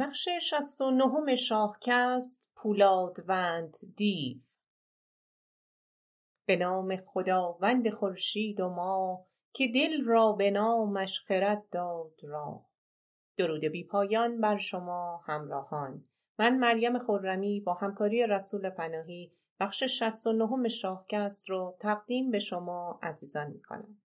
بخش شست و نهم شاهکست پولادوند دیو به نام خداوند خورشید و ما که دل را به نامش خرد داد را درود بی پایان بر شما همراهان من مریم خرمی با همکاری رسول پناهی بخش شست و نهم شاهکست رو تقدیم به شما عزیزان می کنم.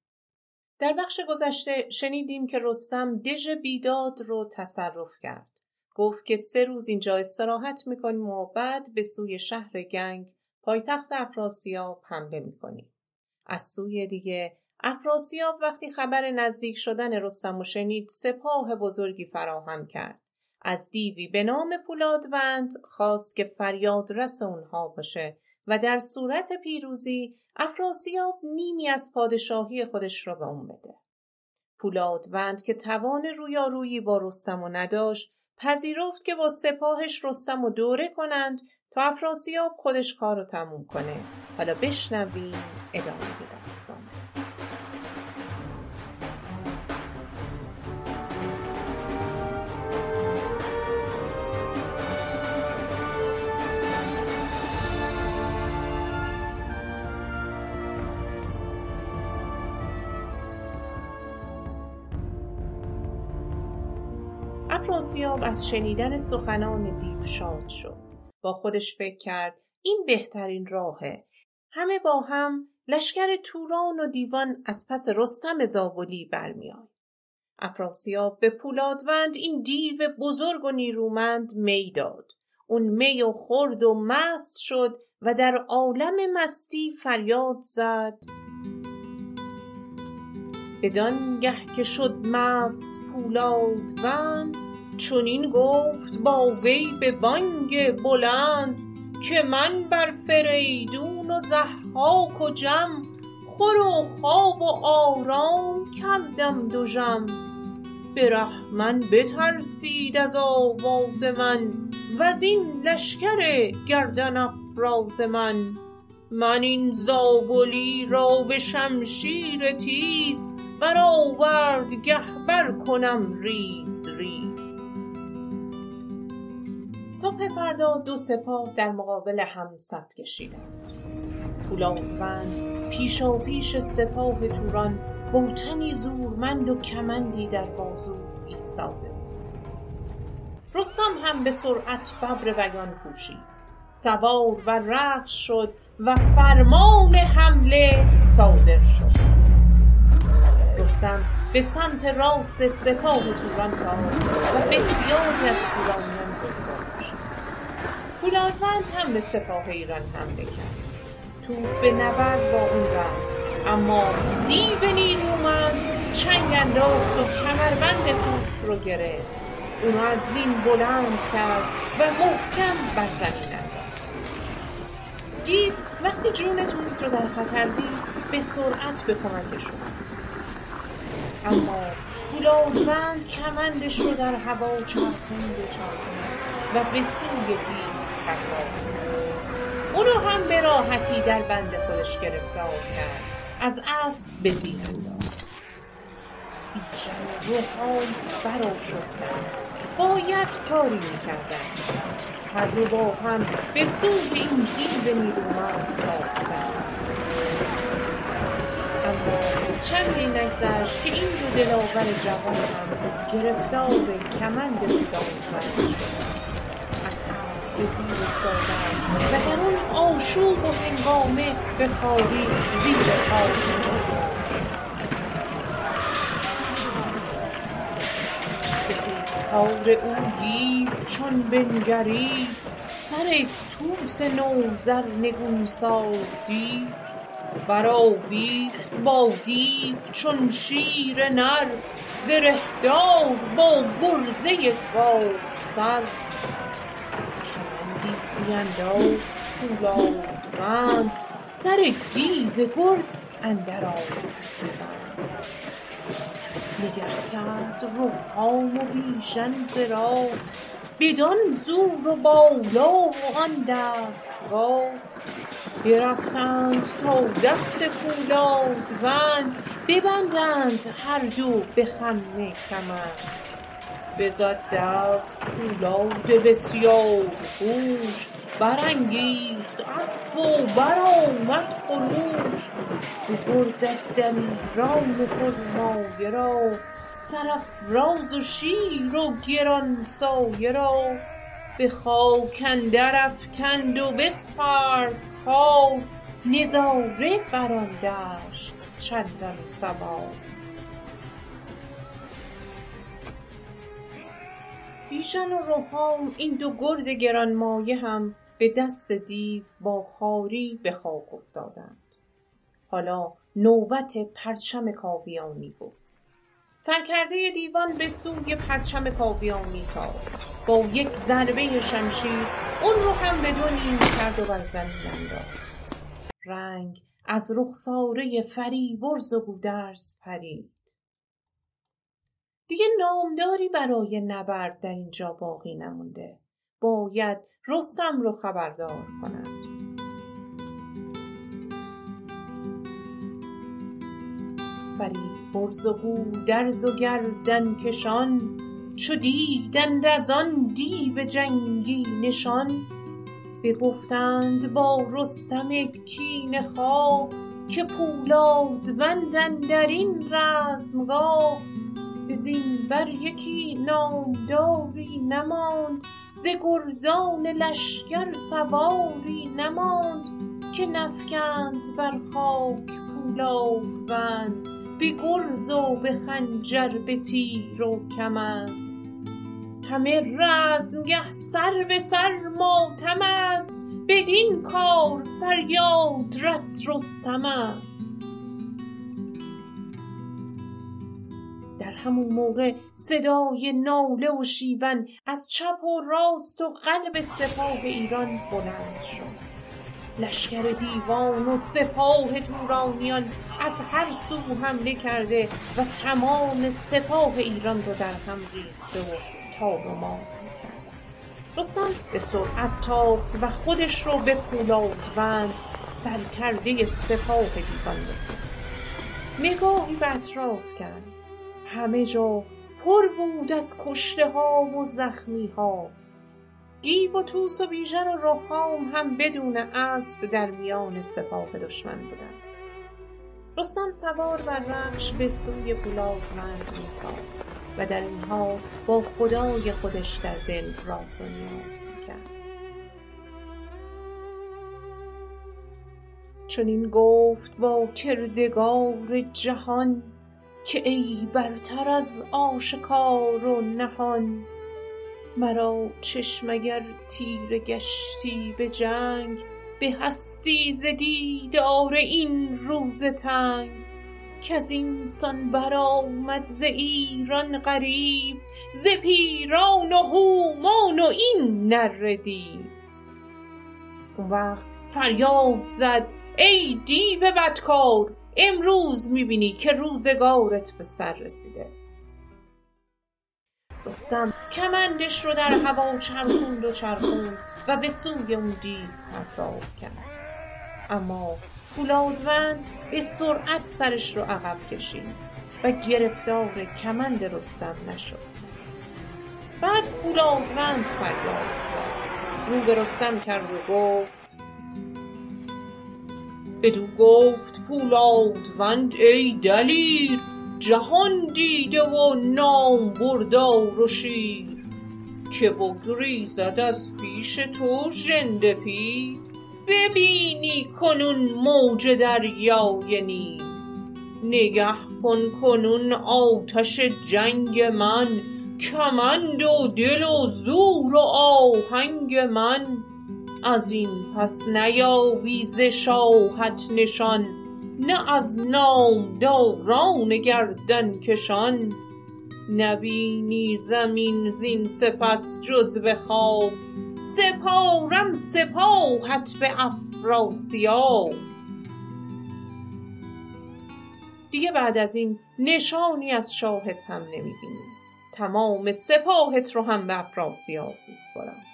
در بخش گذشته شنیدیم که رستم دژ بیداد رو تصرف کرد. گفت که سه روز اینجا استراحت می‌کنیم و بعد به سوی شهر گنگ پایتخت افراسیاب حمله می‌کنیم. از سوی دیگه افراسیاب وقتی خبر نزدیک شدن رستم و شنید سپاه بزرگی فراهم کرد. از دیوی به نام پولادوند خواست که فریاد رس اونها باشه و در صورت پیروزی افراسیاب نیمی از پادشاهی خودش را به اون بده. پولادوند که توان رویارویی با رستم و نداشت پذیرفت که با سپاهش رستم و دوره کنند تا افراسیاب خودش کار رو تموم کنه. حالا بشنویم ادامه داستان. افراسیاب از شنیدن سخنان دیو شاد شد. با خودش فکر کرد این بهترین راهه. همه با هم لشکر توران و دیوان از پس رستم زابلی برمیاد افراسیاب به پولادوند این دیو بزرگ و نیرومند می داد. اون می و خورد و مست شد و در عالم مستی فریاد زد. بدانگه که شد مست پولادوند چنین گفت با وی به بانگ بلند که من بر فریدون و ضحاک و جم خور و خواب و آرام کردم دژم برهمن بترسید از آواز من وزین لشکر گردن افراز من. من این زابلی را به شمشیر تیز برآورد گه بر کنم ریز ریز. صبح فردا دو سپاه در مقابل هم صف کشیدند پولادوند پیشا پیش سپاه توران با تنی زورمند و کمندی در بازو ایستاده رستم هم به سرعت ببر وگان پوشید سوار و رقص شد و فرمان حمله صادر شد. رستم به سمت راست سپاه توران تاخت و بسیاری از بکشت پولادوند هم به سپاه ایران حمله کرد. توس به نبرد با اون رفت. اما دیو نیرومند چنگ انداخت و کمربند توس رو گرفت. اونو از زین بلند کرد و محکم بر زمین انداخت. وقتی جون توس رو در خطر دید به سرعت به کمکش اما پولادوند کمندش رو در هوا چرخوند و چرخوند و به سوی دیو پرتاب اونو هم به راحتی در بند خودش گرفتار کرد. از اسب به زیر انداخت بیژن روحان برآشفتند. باید کاری می‌کردند. هر دو با هم به سوی این دیو نیرومند تاختند. اما چندی نگذشت که این دو دلاور جوان هم گرفتار کمند پولادوند شد. به زیر افتادند و در آن آشوب و هنگامه به خواری زیر پای پیکار او دیو چون بنگرید سر طوس نوذر نگونسار دید برآویخت با دیو چون شیر نر زره دار با گرزه گاوسر. کمندی بینداخت پولادوند سر دیو گرد اندر بند نگه کرد روحان و بیژن ز راه بدان زور و بالا و آن دستگاه. برفتند تا دست پولادوند ببندند هر دو به خم کمر. بزد دست پولاد بسیار هوش برانگیخت اسب و برآمد خروش. ببرد از دلیران پرمایه را سرافراز و شیر و گرانسایه را. به خاک اندر افکند و بسپرد خوار نظاره بر آن دشت چندان سوار. بیژن و رهام این دو گرد گرانمایه هم به دست دیو با خواری به خاک افتادند. حالا نوبت پرچم کاویانی بود. سرکرده دیوان به سوی پرچم کاویانی تافت با یک ضربه شمشیر اون رو هم به دو نیم کرد و بر زمین انداخت. رنگ از رخساره فریبرز و گودرز پرید. دیگه نامداری برای نبرد در اینجا باقی نمونده. باید رستم رو خبردار کنند فریبرز و گودرز و گردنکشان چو دیدند از آن دیو جنگی نشان. بگفتند با رستم کینه خواه که پولادوند اندر این رزمگاه. زین بر یکی نامداری نماند ز گردان لشکر سواری نماند. که نفگند بر خاک پولادوند به گرز و به خنجر به تیر و کمند. همه رزمگه سر به سر ماتم است بدین کار فریادرس رستم است. همون موقع صدای ناله و شیون از چپ و راست و قلب سپاه ایران بلند شد. لشکر دیوان و سپاه تورانیان از هر سو حمله کرده و تمام سپاه ایران رو در هم ریخته و تاب و رستم به سرعت تاخت و خودش رو به پولادوند سرکرده سپاه دیوان رسوند. نگاهی به اطراف کرد. همه جا پر بود از کشته ها و زخمی ها. گیو و توس و بیژن و رهام هم بدون اسب در میان سپاه دشمن بودند. رستم سوار بر رخش به سوی پولادوند میتاخت و در این با خدای خودش در دل راز و نیاز می‌کرد. چنین گفت با کردگار جهان که ای برتر از آشکار و نهان مرا چشم اگر تیره گشتی به جنگ به هستی ز دیدار این روز تنگ. کز این سان برآمد ز ایران غریو ز پیران و هومان و این نره دیو. اون وقت فریاد زد ای دیو بدکار امروز می بینی که روزگارت به سر رسیده. رستم کمندش رو در هوا چرخوند و چرخوند و به سوی اون دیو پرتاب کرد. اما پولادوند به سرعت سرش رو عقب کشید و گرفتار کمند رستم نشد. بعد پولادوند فریاد زد. رو به رستم کرد و گفت بدو گفت پولادوند ای دلیر جهان دیده و نامبردار و شیر. که بگریزد از پیش تو ژنده پیر. ببینی کنون موج دریای نیل نگه کن کنون آتش جنگ من کمند و دل و زور و آهنگ من. از این پس نیابی ز شاهت نشان نه از نامداران گردنکشان نبینی زمین زین سپس جز به خواب سپارم سپاهت به افراسیاب. دیگه بعد از این نشانی از شاهت هم نمی‌بینی. تمام سپاهت رو هم به افراسیاب میسپارم.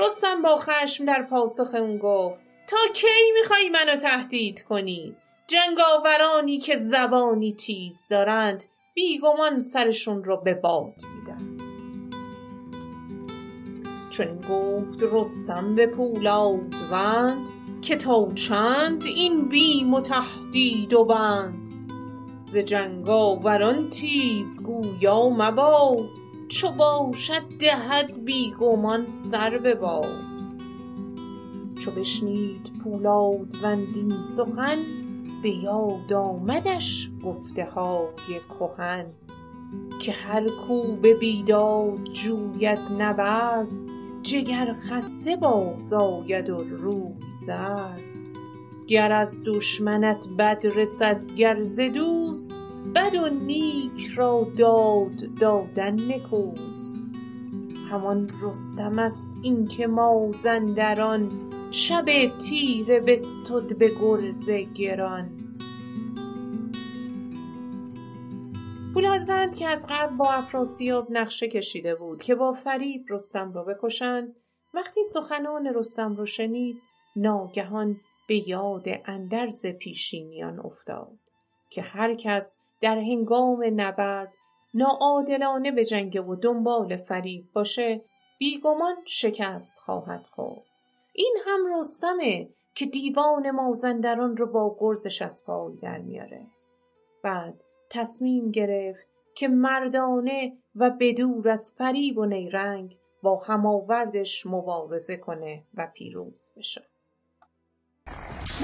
رستم با خشم در پاسخ اون گفت تا کی میخوایی منو تهدید کنی؟ جنگاورانی که زبانی تیز دارند بیگمان سرشون رو به باد میدن. چون گفت رستم به پولادوند که تا چند این بیم و تهدید و بند. ز جنگاوران تیز گویا مباد. چو باشد دهد بیگمان سر به باد. چو بشنید پولادوند این سخن به یاد آمدش گفته های کهن. که هر کو به بیداد جوید نبرد جگر خسته باز آید و روی زرد. گر از دشمنت بد رسد گر ز دوست بد و نیک را داد دادن نکوست. همان رستم است این که مازندران شب تیره بستد به گرز گران. پولادوند که از قبل با افراسیاب نقشه کشیده بود که با فریب رستم را بکشند وقتی سخنان رستم را شنید ناگهان به یاد اندرز پیشینیان افتاد که هر کس در هنگام نبرد ناعادلانه به جنگ و دنبال فریب باشه بیگمان شکست خواهد خورد. این هم رستمه که دیوان مازندران رو با گرزش از پای در میاره. بعد تصمیم گرفت که مردانه و بدور از فریب و نیرنگ با هماوردش مبارزه کنه و پیروز بشه.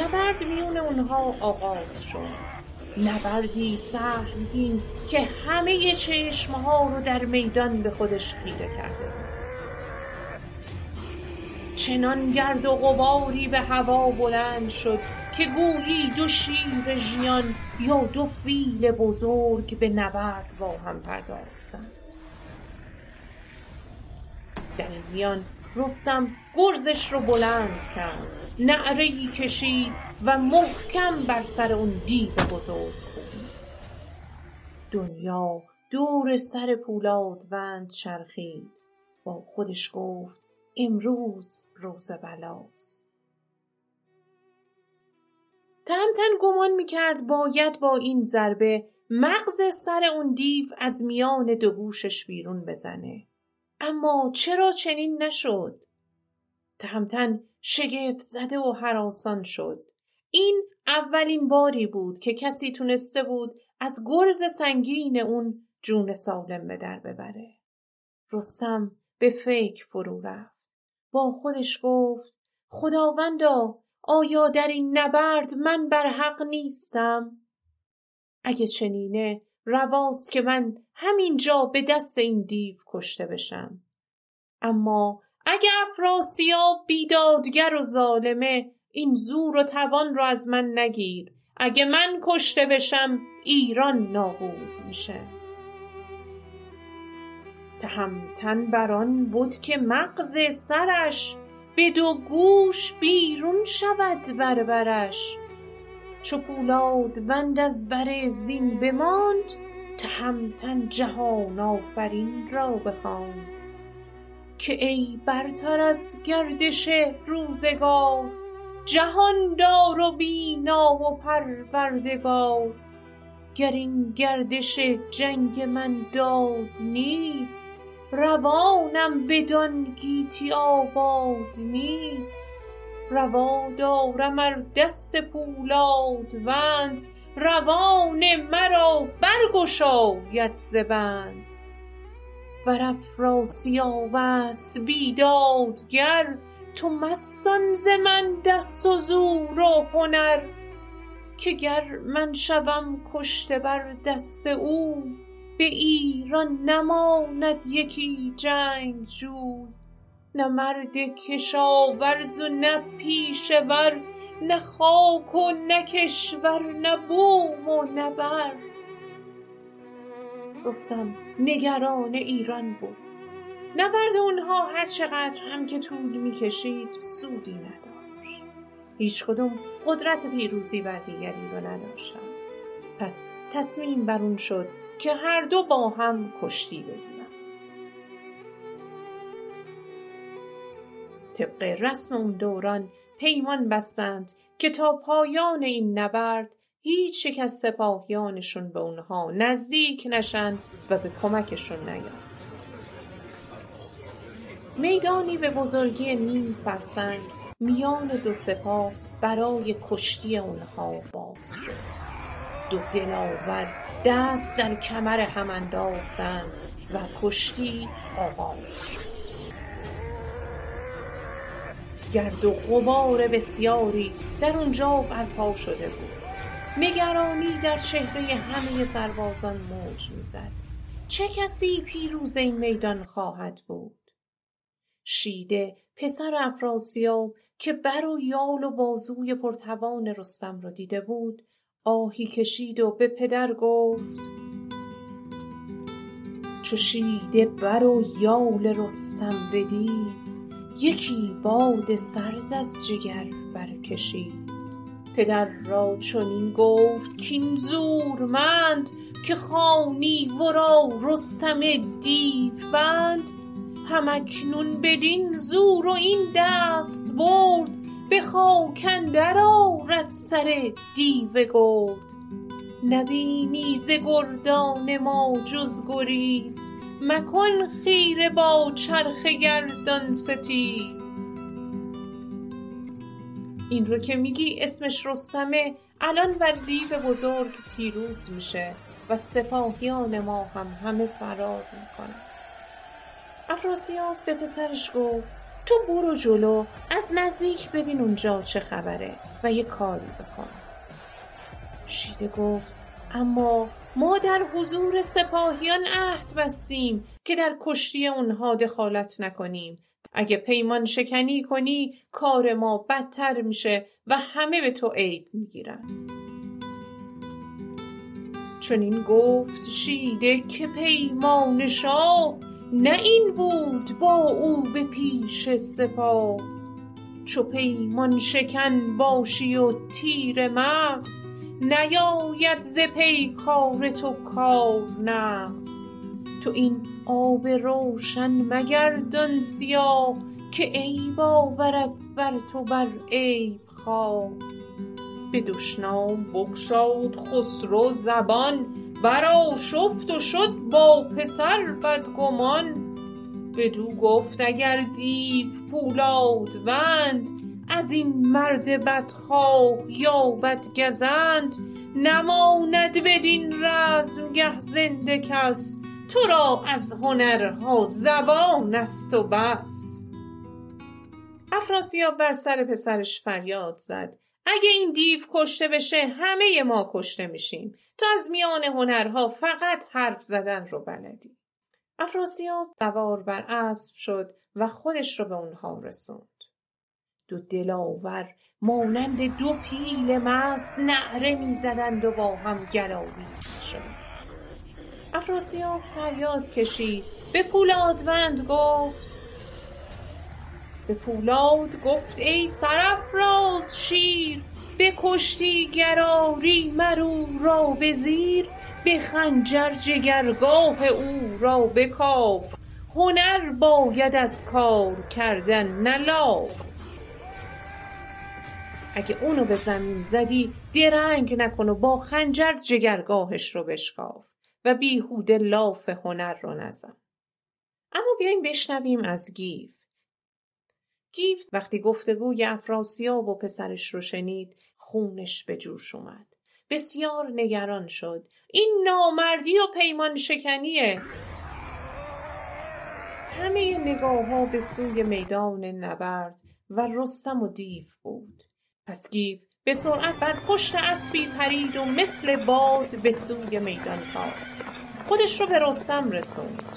نبرد میون اونها آغاز شد. نبردی سهمگین که همه چشمها رو در میدان به خودش خیره کرده. چنان گرد و غباری به هوا بلند شد که گویی دو شیر ژیان یا دو فیل بزرگ به نبرد با هم پرداختند. در این میان رستم گرزش رو بلند کرد. نعره ای کشید. و محکم بر سر اون دیو بزرگ کوبید دنیا دور سر پولادوند چرخید. با خودش گفت امروز روز بلاست. تهمتن گمان می‌کرد باید با این ضربه مغز سر اون دیو از میان دو گوشش بیرون بزنه. اما چرا چنین نشد؟ تهمتن شگفت زده و حراسان شد. این اولین باری بود که کسی تونسته بود از گرز سنگین اون جون سالم به در ببره. رستم به فکر فرو رفت. با خودش گفت خداوندا آیا در این نبرد من بر حق نیستم؟ اگه چنینه رواست که من همینجا به دست این دیو کشته بشم. اما اگه افراسیاب بیدادگر و ظالمه این زور و توان رو از من نگیر. اگه من کشته بشم ایران نابود میشه. تهمتن بران بود که مغز سرش به دو گوش بیرون شود بربرش چو بند از بر زین بماند تهمتن جهان آفرین را بخواند. که ای برتر از گردش روزگار جهاندار و بینا و پروردگار. گر این گردش جنگ من داد نیست روانم بدان گیتی آباد نیست. روا دارم ار دست پولادوند روان مرا برگشاید ز بند. ور افراسیاب است بیدادگر تو مستان ز من دست و زور و هنر که گر من شوم کشته بر دست او به ایران نماند یکی جنگجوی نه مرد کشاورز و نه پیشه ور نه خاک و نه کشور نه بوم و نه بر. رستم نگران ایران بود. نبرد اونها هر چقدر هم که طول می‌کشید سودی نداشت. هیچ کدوم قدرت پیروزی بر دیگری نداشتن پس تصمیم بر اون شد که هر دو با هم کشتی بگیرند. طبق رسم اون دوران پیمان بستند که تا پایان این نبرد هیچ یک از سپاهیانشون به اونها نزدیک نشن و به کمکشون نیان میدانی به بزرگی نیم فرسنگ میان دو سپاه برای کشتی اونها باز شد. دو دلاور دست در کمر هم انداختند و کشتی آغاز شد. گرد و غبار بسیاری در اونجا برپا شده بود. نگرانی در چهره همه سربازان موج می‌زد. چه کسی پیروز این میدان خواهد بود؟ شیده پسر افراسیاب که بر و یال و بازوی پرتوان رستم را دیده بود آهی کشید و به پدر گفت چو شیده بر و یال رستم بدید یکی باد سرد از جگر برکشید. پدر را چنین گفت کاین زورمند که خوانی ورا رستم دیوبند هم اکنون بدین زور و این دستبرد به خاک اندر آرد سر دیو گرد. نبینی ز گردان ما جز گریز مکن خیره با چرخ گردان ستیز. این رو که میگی اسمش رستمه الان بر دیو بزرگ پیروز میشه و سپاهیان ما هم همه فرار می‌کنن. افراسیاب به پسرش گفت تو برو جلو از نزدیک ببین اونجا چه خبره و یه کاری بکن. شیده گفت اما ما در حضور سپاهیان عهد بستیم که در کشتی اونها دخالت نکنیم. اگه پیمان شکنی کنی کار ما بدتر میشه و همه به تو عیب می‌گیرند چون این گفت شیده که پیمان شاه نه این بود با او به پیش سپاه. چو پیمان شکن باشی و تیر مغز نیاید ز پیکار تو کار نغز. تو این آب روشن مگردان سیاه که عیب آورد بر تو بر عیب خواه. به دشنام بگشاد خسرو زبان برآشفت و شد با پسر بدگمان. بدو گفت اگر دیو پولادوند از این مرد بدخواه یابد گزند نماند بدین رزمگه زنده کس. تو را از هنرها زبان است و بس. افراسیاب بر سر پسرش فریاد زد. اگه این دیو کشته بشه همه ما کشته میشیم. تو از میان هنرها فقط حرف زدن رو بلدی. افراسیاب سوار بر اسب شد و خودش رو به اونها رسوند. دو دلاور مانند دو پیل مست نعره می‌زدند و با هم گلاویز شد افراسیاب فریاد کشید. به پولادوند گفت به پولاد گفت ای سرافراز شیر بکشتی گراری مر او را به زیر به خنجر جگرگاه او را بکاف هنر باید از کار کردن نه لاف اگه اونو به زمین زدی درنگ نکن و با خنجر جگرگاهش رو بشکاف و بیهوده لاف هنر رو نزن. اما بیایم بشنویم از گیو گیو وقتی گفتگوی افراسیاب و پسرش رو شنید خونش به جوش اومد. بسیار نگران شد. این نامردی و پیمان شکنیه همه نگاه ها به سوی میدان نبرد و رستم و دیو بود. پس گیو به سرعت بر پشت اسبی پرید و مثل باد به سوی میدان تاخت خودش رو به رستم رسوند.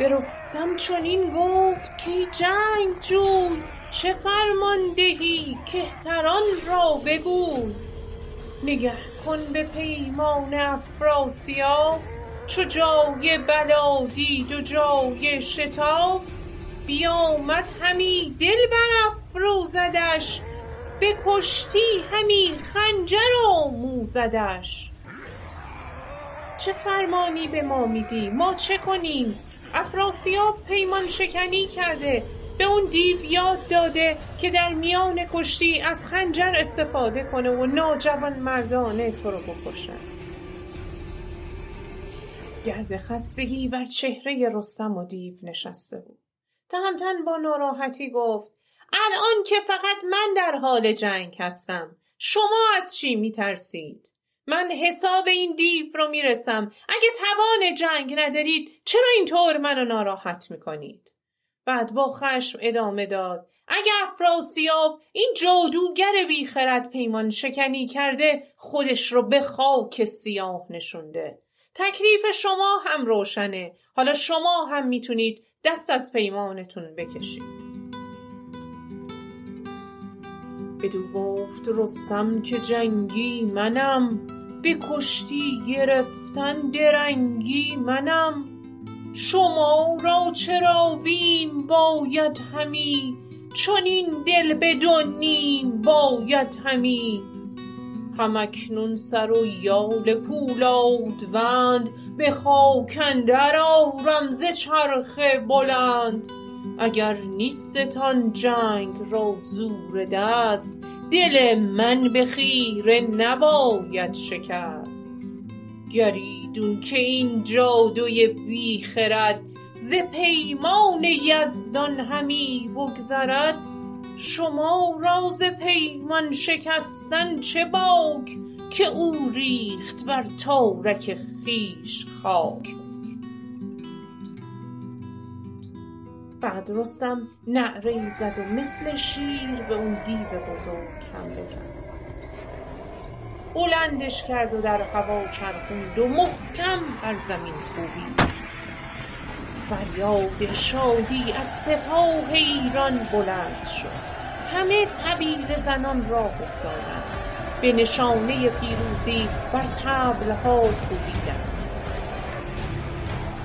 به رستم چنین گفت که جنگ جوی چه فرمان دهی کهتران را بگوی نگه کن به پیمان افراسیاب چو جای بلا دید و جای شتاب. بیامد همی دل برافروزدش به کشتی همی خنجر آموزدش. چه فرمانی به ما میدی؟ ما چه کنیم؟ افراسیاب پیمان شکنی کرده. به اون دیو یاد داده که در میان کشتی از خنجر استفاده کنه و ناجوان مردانه تو رو بکشن. گرد خستگی بر چهره رستم و دیو نشسته بود. تهمتن با ناراحتی گفت الان که فقط من در حال جنگ هستم شما از چی میترسید؟ من حساب این دیو رو می‌رسم. اگه توان جنگ ندارید چرا اینطور منو ناراحت می‌کنید؟ بعد با خشم ادامه داد. اگه افراسیاب این جادوگر بیخرد پیمان شکنی کرده خودش رو به خاک سیاه نشونده. تکلیف شما هم روشنه. حالا شما هم می‌تونید دست از پیمانتون بکشید. بدو گفت رستم که جنگی منم. به کشتی گرفتن درنگی منم. شما را چرا بیم؟ باید همی. چون این دل بدونیم باید همی. همکنون سر و یال پولادوند به خاک اندر آرم ز چرخ بلند. اگر نیستتان جنگ را زور دست دل من به خیره نباید شکست. گریدون که این جادوی بیخرد ز پیمان یزدان همی بگذرد. شما را پیمان شکستن چه باک که او ریخت بر تارک خویش خاک. بعد رستم نعره زد و مثل شیر به اون دیو بزرگ حمله کرد. بلندش کرد و در هوا چرخوند و محکم بر زمین کوبید. فریاد شادی از سپاه ایران بلند شد. همه تبیره زنان راه افتادند. به نشانه پیروزی بر طبلها کوبیدند.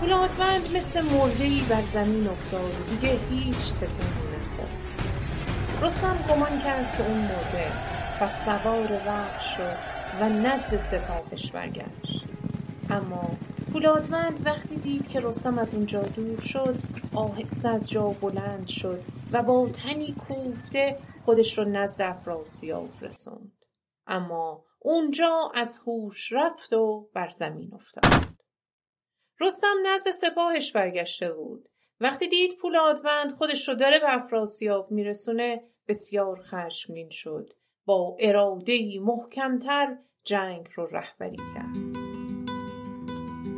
پولادوند مثل مردهای بر زمین افتاد دیگه هیچ تکون نخورد. رستم گمان کرد که اون مرده و سوار وقت شد و نزد سپاهش برگشت اما پولادوند وقتی دید که رستم از اونجا دور شد آهسته از جا بلند شد و با تنی کوفته خودش رو نزد افراسیاب رسوند. اما اونجا از هوش رفت و بر زمین افتاد. رستم نزد سپاهش برگشته بود. وقتی دید پولادوند خودش رو داره به افراسیاب میرسونه بسیار خشمگین شد. با ارادهای محکمتر جنگ رو رهبری کرد.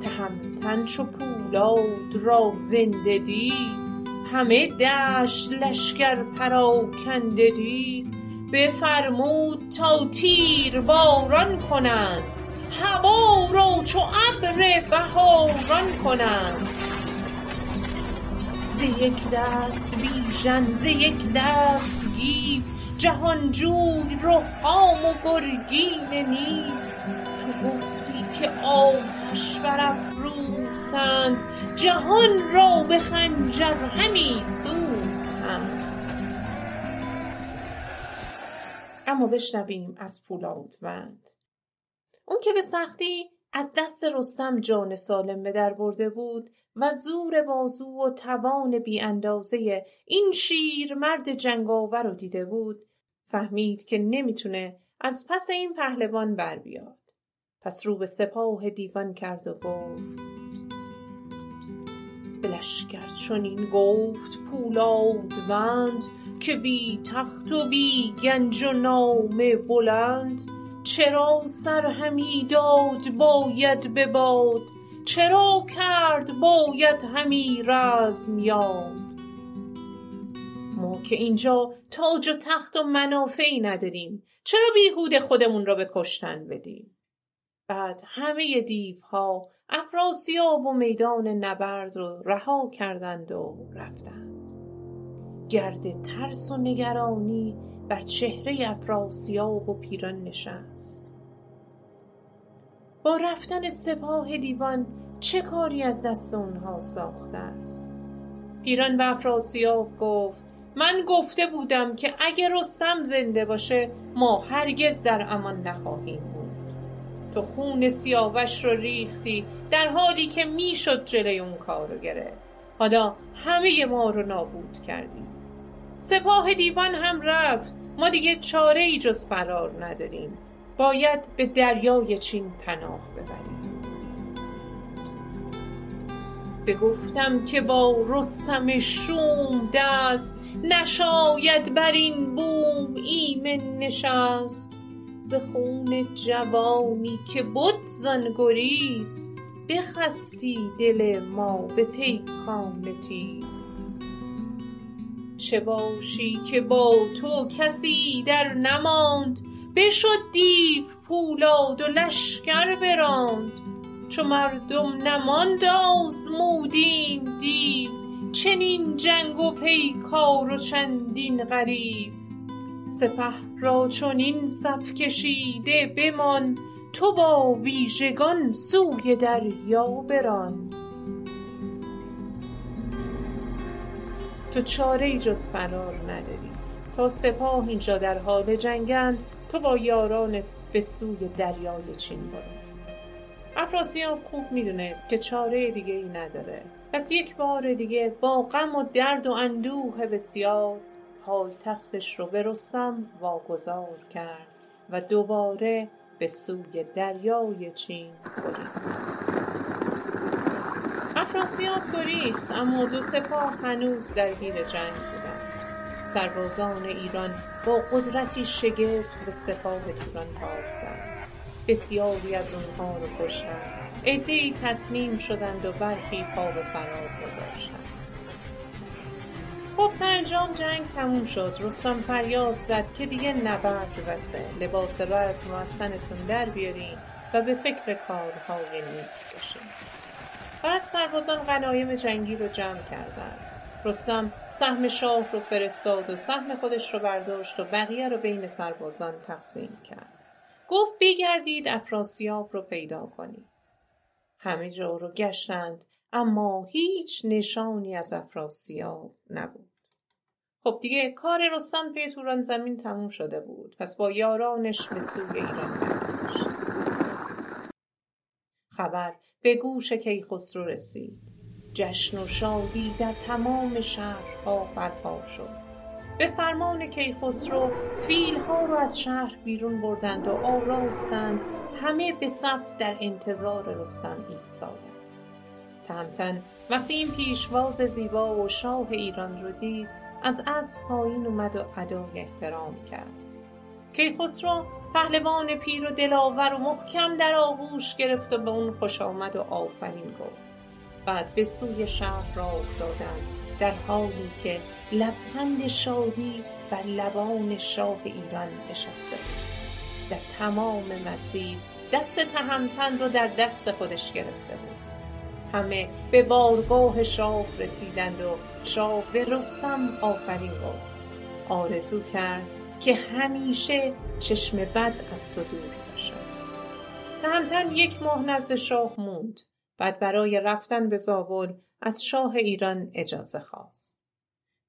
تهمتن چو پولاد را زنده دید. همه دشت لشکر پراکنده دید. بفرمود تا تیر باران کنند. هوا را چو ابر بهاران کنند ز یک دست بیژن ز یک دست گیو جهانجوی رهام و گرگین نیو تو گفتی که آتش برافروختند جهان را به خنجر همی سوختند. اما بشنویم از پولادوند اون که به سختی از دست رستم جان سالم به در برده بود و زور بازو و توان بی اندازه این شیر مرد جنگاور رو دیده بود فهمید که نمی‌تونه از پس این پهلوان بر بیاد. پس رو به سپاه دیوان کرد و گفت بلشکر این گفت پولادوند که بی تخت و بی گنج و نام بلند چرا سر همی داد باید به باد چرا کرد باید همی رزم یاد؟ ما که اینجا تاج و تخت و منافعی نداریم چرا بیهوده خودمون را به کشتن بدیم؟ بعد همه دیوها افراسیاب و میدان نبرد رو رها کردند و رفتند. گرد ترس و نگرانی بر چهره افراسیاب و پیران نشست. با رفتن سپاه دیوان چه کاری از دست اونها ساخته است؟ پیران به افراسیاب گفت من گفته بودم که اگه رستم زنده باشه ما هرگز در امان نخواهیم بود. تو خون سیاوش رو ریختی در حالی که می‌شد جلوی اون کار رو گرفت. حالا همه ما رو نابود کردیم سپاه دیوان هم رفت. ما دیگه چاره ای جز فرار نداریم. باید به دریای چین پناه ببریم. بگفتم که با رستم شوم دست نشاید بر این بوم ایمن نشست. ز خون جوانی که بد زان گریز بخستی دل ما به پیکان تیز. چه باشی که با تو کسی در نماند؟ بشد دیو پولاد و لشکر براند. چو مردم نماند آزمودیم دیو. چنین جنگ و پیکار و چندین غریو. سپه را چنین صف کشیده بمان تو با ویژگان سوی دریا بران. تو چاره ای جز فرار نداری. تا سپاه اینجا در حال جنگند تو با یارانت به سوی دریای چین برو. افراسیاب خوب می‌دونست که چاره دیگه ای نداره. پس یک بار دیگه با غم و درد و اندوه بسیار پایتختش رو به رستم واگذار کرد و دوباره به سوی دریای چین برید افراسیاب گریخت اما دو سپاه هنوز درگیر جنگ بودند. سربازان ایران با قدرتی شگفت به سپاه توران تاختند. بسیاری از اونها رو کشتند. عدهای تسلیم شدند و برخی پا به فرار گذاشتند. خب سرانجام جنگ تموم شد. رستم فریاد زد که دیگه نبرد بسه لباس رو از تنتون در بیارین و به فکر کارهای نیک باشین. بعد سربازان غنایم جنگی رو جمع کردند. رستم سهم شاه رو فرستاد و سهم خودش رو برداشت و بقیه رو بین سربازان تقسیم کرد. گفت بگردید افراسیاب رو پیدا کنید. همه جا رو گشتند اما هیچ نشانی از افراسیاب نبود. خب دیگه کار رستم توی توران زمین تموم شده بود. پس با یارانش به سوی ایران برگشت خبر به گوش کیخسرو رسید. جشن و شادی در تمام شهرها برپا شد. به فرمان کیخسرو فیلها رو از شهر بیرون بردند و آراستند همه به صف در انتظار رستم ایستادند. تهمتن وقتی این پیشواز زیبا و شاه ایران رو دید از اسب پایین اومد و ادای احترام کرد. کیخسرو پهلوان پیر و دلاور و محکم در آغوش گرفت و به اون خوش آمد و آفرین گفت. بعد به سوی شهر را افتادند در حالی که لبخند شادی بر لبان شاه ایران نشسته بود. در تمام مسیر دست تهمتن رو در دست خودش گرفته بود. همه به بارگاه شاه رسیدند و شاه به رستم آفرین گفت. آرزو کرد که همیشه چشم بد از تو دور باشد. تهمتن یک ماه نزد شاه موند بعد برای رفتن به زابل از شاه ایران اجازه خواست.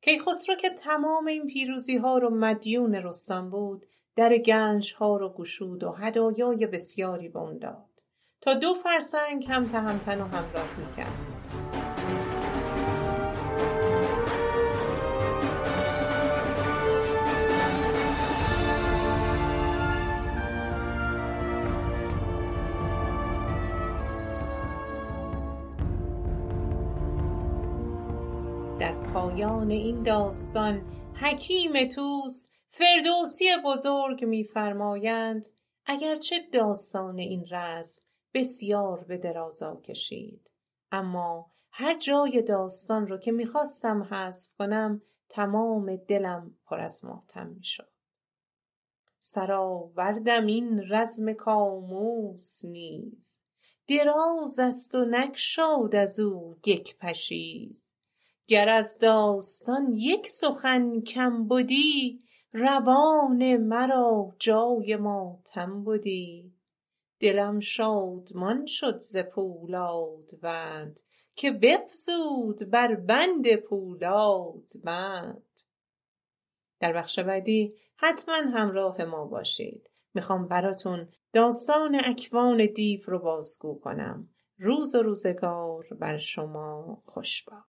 کیخسرو که تمام این پیروزی ها رو مدیون رستم بود در گنج ها رو گشود و هدایای بسیاری به اون داد. تا دو فرسنگ هم تهمتن و همراه می‌کرد. پایان این داستان. حکیم طوس فردوسی بزرگ میفرمایند اگرچه داستان این رزم بسیار به درازا کشید. اما هر جای داستان رو که می‌خواستم حذف کنم تمام دلم پر از ماتم می‌شد. سرآوردم این رزم کاموس نیز. دراز است و نگشاد از او یک پشیز. گر از داستان یک سخن کم بدی روان مرا جای ماتم بدی. دلم شادمان شد ز پولادوند که بفزود بر بند پولاد بند در بخش بعدی حتما همراه ما باشید. می‌خوام براتون داستان اکوان دیو رو بازگو کنم. روز و روزگار بر شما خوش باد.